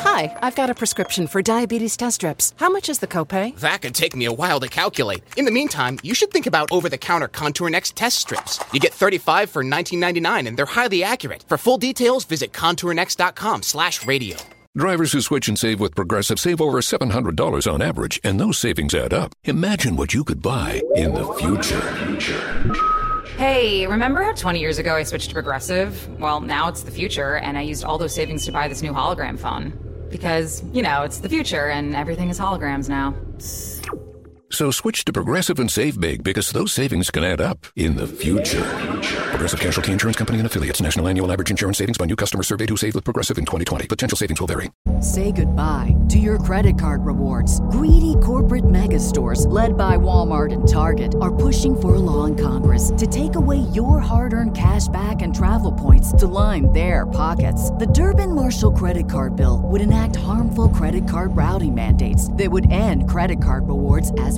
Hi, I've got a prescription for diabetes test strips. How much is the copay? That could take me a while to calculate. In the meantime, you should think about over-the-counter Contour Next test strips. You get 35 for 19.99 and they're highly accurate. For full details, visit contournext.com/radio. Drivers who switch and save with Progressive save over $700 on average, and those savings add up. Imagine what you could buy in the future. Hey, remember how 20 years ago I switched to Progressive? Well, now it's the future, and I used all those savings to buy this new hologram phone. Because, you know, it's the future and everything is holograms now. So switch to Progressive and save big because those savings can add up in the future. Progressive Casualty Insurance Company and affiliates. National annual average insurance savings by new customer surveyed who saved with Progressive in 2020. Potential savings will vary. Say goodbye to your credit card rewards. Greedy corporate mega stores, led by Walmart and Target, are pushing for a law in Congress to take away your hard-earned cash back and travel points to line their pockets. The Durbin Marshall credit card bill would enact harmful credit card routing mandates that would end credit card rewards as